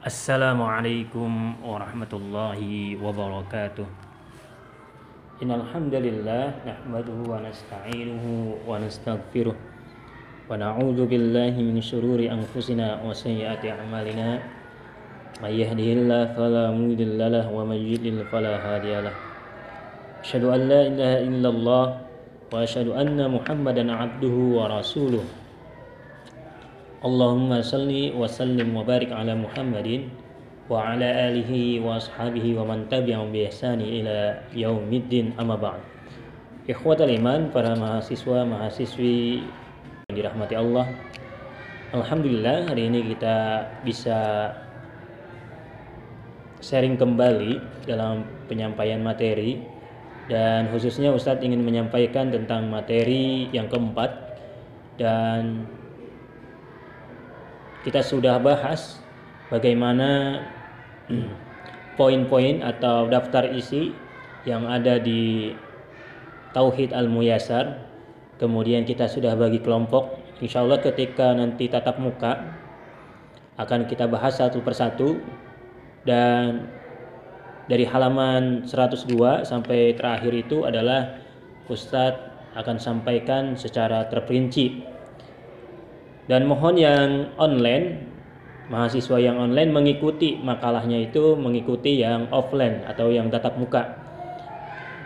السلام عليكم ورحمة الله وبركاته. إن الحمد لله نحمده ونستعينه ونستغفره ونعوذ بالله من شرور أنفسنا وسيئات أعمالنا. من يهده الله فلا مضل له ومن يضلل فلا هادي له. أشهد أن لا إله إلا الله وأشهد أن محمدا عبده ورسوله. Allahumma salli wa sallim wa barik ala Muhammadin wa ala alihi wa ashabihi wa man tabi'ahum bi ihsani ila yaumiddin amma ba'd. Ikhwatal iman, para mahasiswa, mahasiswi yang dirahmati Allah. Alhamdulillah hari ini kita bisa sharing kembali dalam penyampaian materi dan khususnya Ustadz ingin menyampaikan tentang materi yang keempat dan kita sudah bahas bagaimana poin-poin atau daftar isi yang ada di Tauhid Al-Muyasar. Kemudian kita sudah bagi kelompok. Insya Allah ketika nanti tatap muka akan kita bahas satu persatu dan dari halaman 102 sampai terakhir itu adalah Ustadz akan sampaikan secara terperinci dan mohon yang online mahasiswa yang online mengikuti makalahnya itu mengikuti yang offline atau yang tatap muka.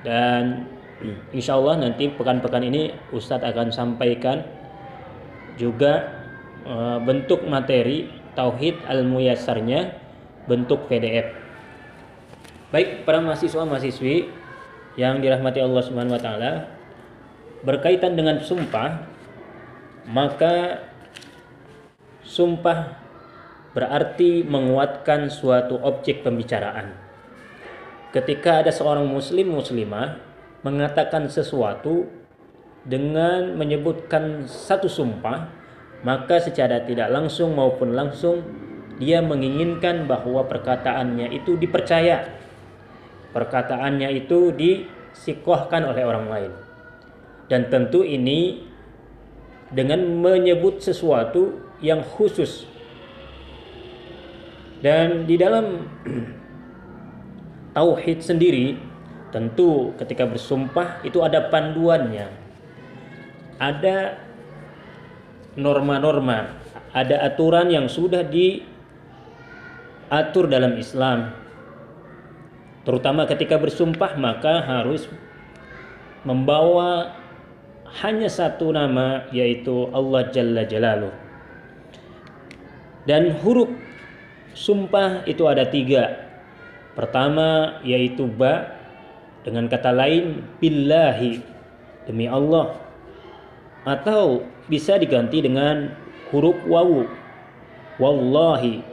Dan insya Allah nanti pekan-pekan ini Ustadz akan sampaikan juga e, bentuk materi Tauhid Al-Muyassarnya bentuk PDF baik para mahasiswa mahasiswi yang dirahmati Allah Subhanahu wa taala berkaitan dengan sumpah maka Sumpah berarti menguatkan suatu objek pembicaraan. Ketika ada seorang muslim muslimah mengatakan sesuatu dengan menyebutkan satu sumpah, maka secara tidak langsung maupun langsung dia menginginkan bahwa perkataannya itu dipercaya. Perkataannya itu disikohkan oleh orang lain. Dan tentu ini dengan menyebut sesuatu yang khusus. Dan di dalam tauhid sendiri tentu ketika bersumpah itu ada panduannya. Ada norma-norma ada aturan yang sudah diatur dalam Islam. Terutama ketika bersumpah maka harus membawa hanya satu nama yaitu Allah Jalla Jalaluh dan huruf sumpah itu ada tiga. Pertama yaitu ba dengan kata lain billahi demi Allah. Atau bisa diganti dengan huruf wawu wallahi.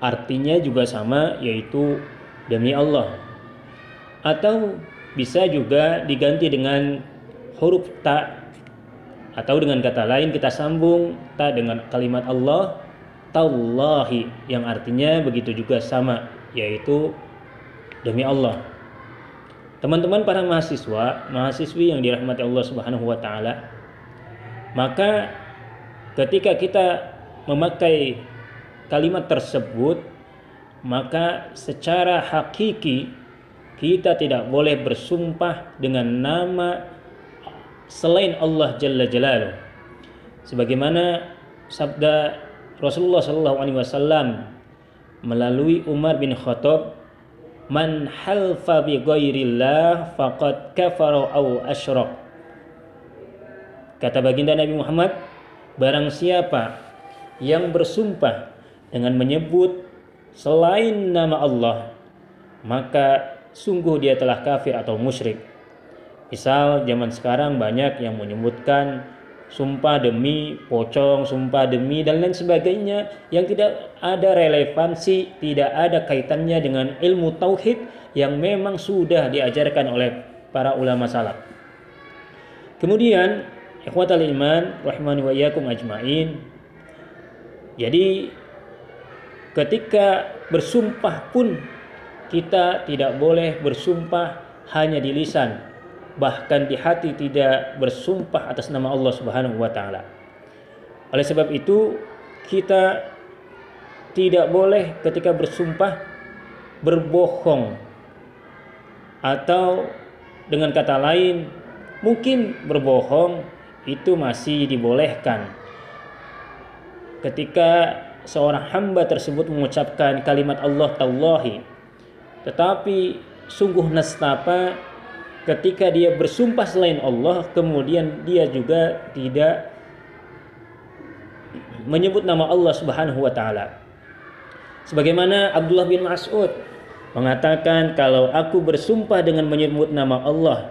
Artinya juga sama yaitu demi Allah. Atau bisa juga diganti dengan huruf ta. Atau dengan kata lain kita sambung ta dengan kalimat Allah tallahi yang artinya begitu juga sama yaitu demi Allah. Teman-teman para mahasiswa, mahasiswi yang dirahmati Allah Subhanahu wa taala, maka ketika kita memakai kalimat tersebut, maka secara hakiki kita tidak boleh bersumpah dengan nama selain Allah Jalla Jalaluh. Sebagaimana sabda Rasulullah Shallallahu Alaihi Wasallam melalui Umar bin Khattab man halfa bi ghairillah faqad kafara aw asyrak. Kata baginda Nabi Muhammad barang siapa yang bersumpah dengan menyebut selain nama Allah maka sungguh dia telah kafir atau musyrik. Misal zaman sekarang banyak yang menyebutkan sumpah demi pocong, sumpah demi dan lain sebagainya yang tidak ada relevansi, tidak ada kaitannya dengan ilmu tauhid yang memang sudah diajarkan oleh para ulama salaf. Kemudian, ikhwatal iman rahimani wa iyyakum ajmain. Jadi ketika bersumpah pun kita tidak boleh bersumpah hanya di lisan bahkan di hati tidak bersumpah atas nama Allah Subhanahu wa taala. Oleh sebab itu kita tidak boleh ketika bersumpah berbohong atau dengan kata lain mungkin berbohong itu masih dibolehkan ketika seorang hamba tersebut mengucapkan kalimat Allah tallahi tetapi sungguh nestapa ketika dia bersumpah selain Allah kemudian dia juga tidak menyebut nama Allah Subhanahu wa taala. Sebagaimana Abdullah bin Mas'ud mengatakan kalau aku bersumpah dengan menyebut nama Allah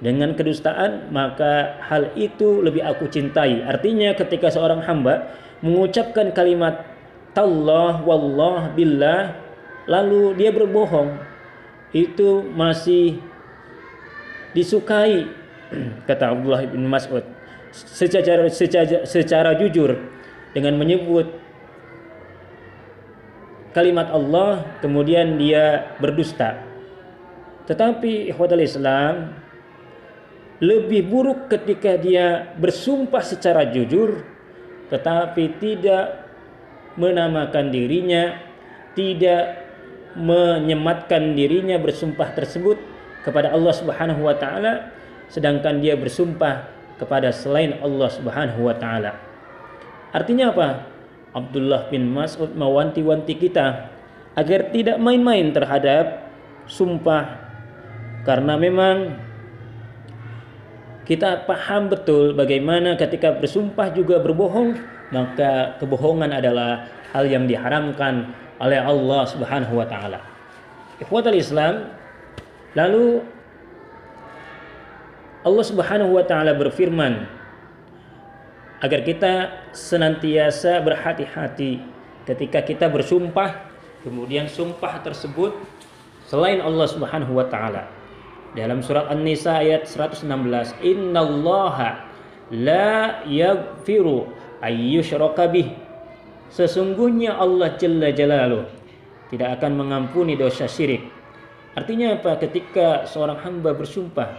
dengan kedustaan maka hal itu lebih aku cintai. Artinya ketika seorang hamba mengucapkan kalimat tallah wallah billah lalu dia berbohong itu masih disukai kata Abdullah bin Mas'ud secara secara secara jujur dengan menyebut kalimat Allah kemudian dia berdusta. Tetapi ikhwatul Islam lebih buruk ketika dia bersumpah secara jujur tetapi tidak menamakan dirinya, tidak menyematkan dirinya bersumpah tersebut kepada Allah Subhanahu wa taala sedangkan dia bersumpah kepada selain Allah Subhanahu wa taala. Artinya apa? Abdullah bin Mas'ud mewanti-wanti kita agar tidak main-main terhadap sumpah karena memang kita paham betul bagaimana ketika bersumpah juga berbohong maka kebohongan adalah hal yang diharamkan oleh Allah Subhanahu wa taala. Ikhwatul Islam lalu Allah Subhanahu wa taala berfirman agar kita senantiasa berhati-hati ketika kita bersumpah kemudian sumpah tersebut selain Allah Subhanahu wa taala. Dalam surat An-Nisa ayat 116, "Innallaha la yaghfiru ayyushraka bih." Sesungguhnya Allah Jalla Jalaluh tidak akan mengampuni dosa syirik. Artinya apa? Ketika seorang hamba bersumpah,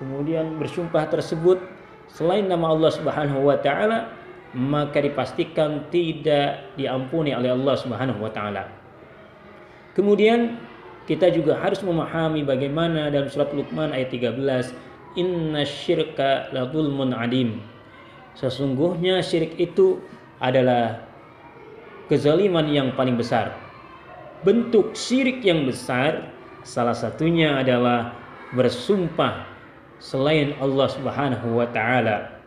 kemudian bersumpah tersebut selain nama Allah Subhanahu wa taala maka dipastikan tidak diampuni oleh Allah Subhanahu wa taala. Kemudian kita juga harus memahami bagaimana dalam surat Luqman ayat 13 inna syirka la zulmun adim. Sesungguhnya syirik itu adalah kezaliman yang paling besar. Bentuk syirik yang besar salah satunya adalah bersumpah selain Allah Subhanahu wa taala.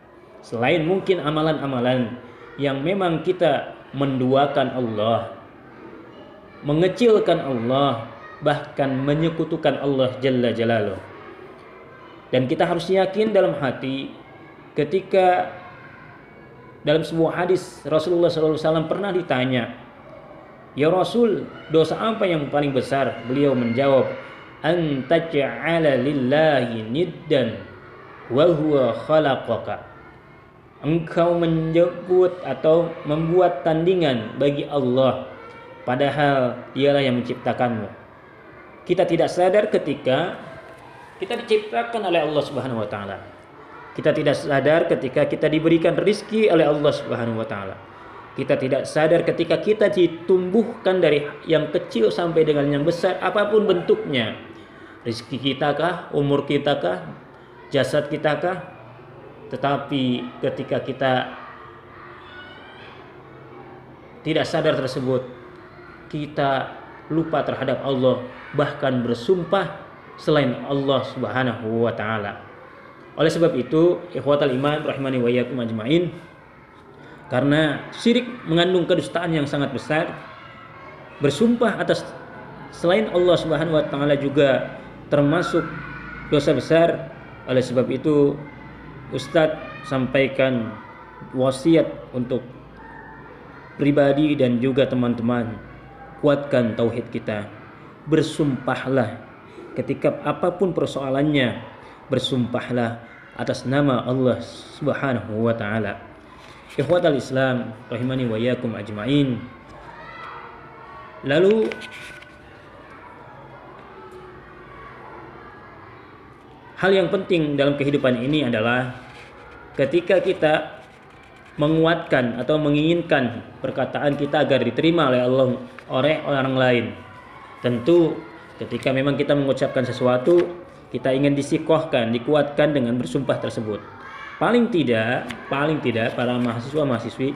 Selain mungkin amalan-amalan yang memang kita menduakan Allah, mengecilkan Allah, bahkan menyekutukan Allah Jalla Jalaluh. Dan kita harus yakin dalam hati ketika dalam sebuah hadis Rasulullah SAW pernah ditanya, Ya Rasul, dosa apa yang paling besar? Beliau menjawab, an taj'ala lillahi niddan wa huwa khalaqaka. Engkau menyebut atau membuat tandingan bagi Allah padahal dialah yang menciptakanmu. Kita tidak sadar ketika kita diciptakan oleh Allah Subhanahu wa taala. Kita tidak sadar ketika kita diberikan rizki oleh Allah Subhanahu wa taala kita tidak sadar ketika kita ditumbuhkan dari yang kecil sampai dengan yang besar apa pun bentuknya rezeki kita kah, umur kita kah, jasad kita kah. Tetapi ketika kita tidak sadar tersebut, kita lupa terhadap Allah, bahkan bersumpah selain Allah Subhanahu wa taala. Oleh sebab itu, ikhwatal iman rahimani wa ajmain, karena syirik mengandung kedustaan yang sangat besar, bersumpah atas selain Allah Subhanahu wa taala juga termasuk dosa besar. Oleh sebab itu Ustadz sampaikan wasiat untuk pribadi dan juga teman-teman kuatkan tauhid kita. Bersumpahlah ketika apa pun persoalannya bersumpahlah atas nama Allah Subhanahu wa taala ikhwatal Islam rahimani wa yakum ajmain lalu Hal yang penting dalam kehidupan ini adalah ketika kita menguatkan atau menginginkan perkataan kita agar diterima oleh Allah oleh orang lain. Tentu ketika memang kita mengucapkan sesuatu kita ingin disikohkan, dikuatkan dengan bersumpah tersebut. Paling tidak, paling tidak para mahasiswa mahasiswi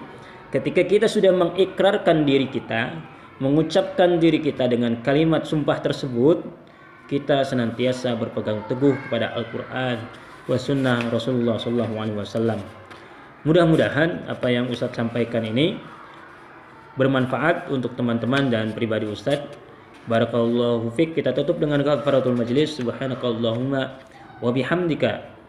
ketika kita sudah mengikrarkan diri kita, mengucapkan diri kita dengan kalimat sumpah tersebut, kita senantiasa berpegang teguh kepada Al-Quran wa sunnah Rasulullah SAW. Mudah-mudahan apa yang Ustadz sampaikan ini bermanfaat untuk teman-teman dan pribadi Ustadz Barakallahu fiq. Kita tutup dengan kafaratul majlis. Subhanakallahumma wa bihamdika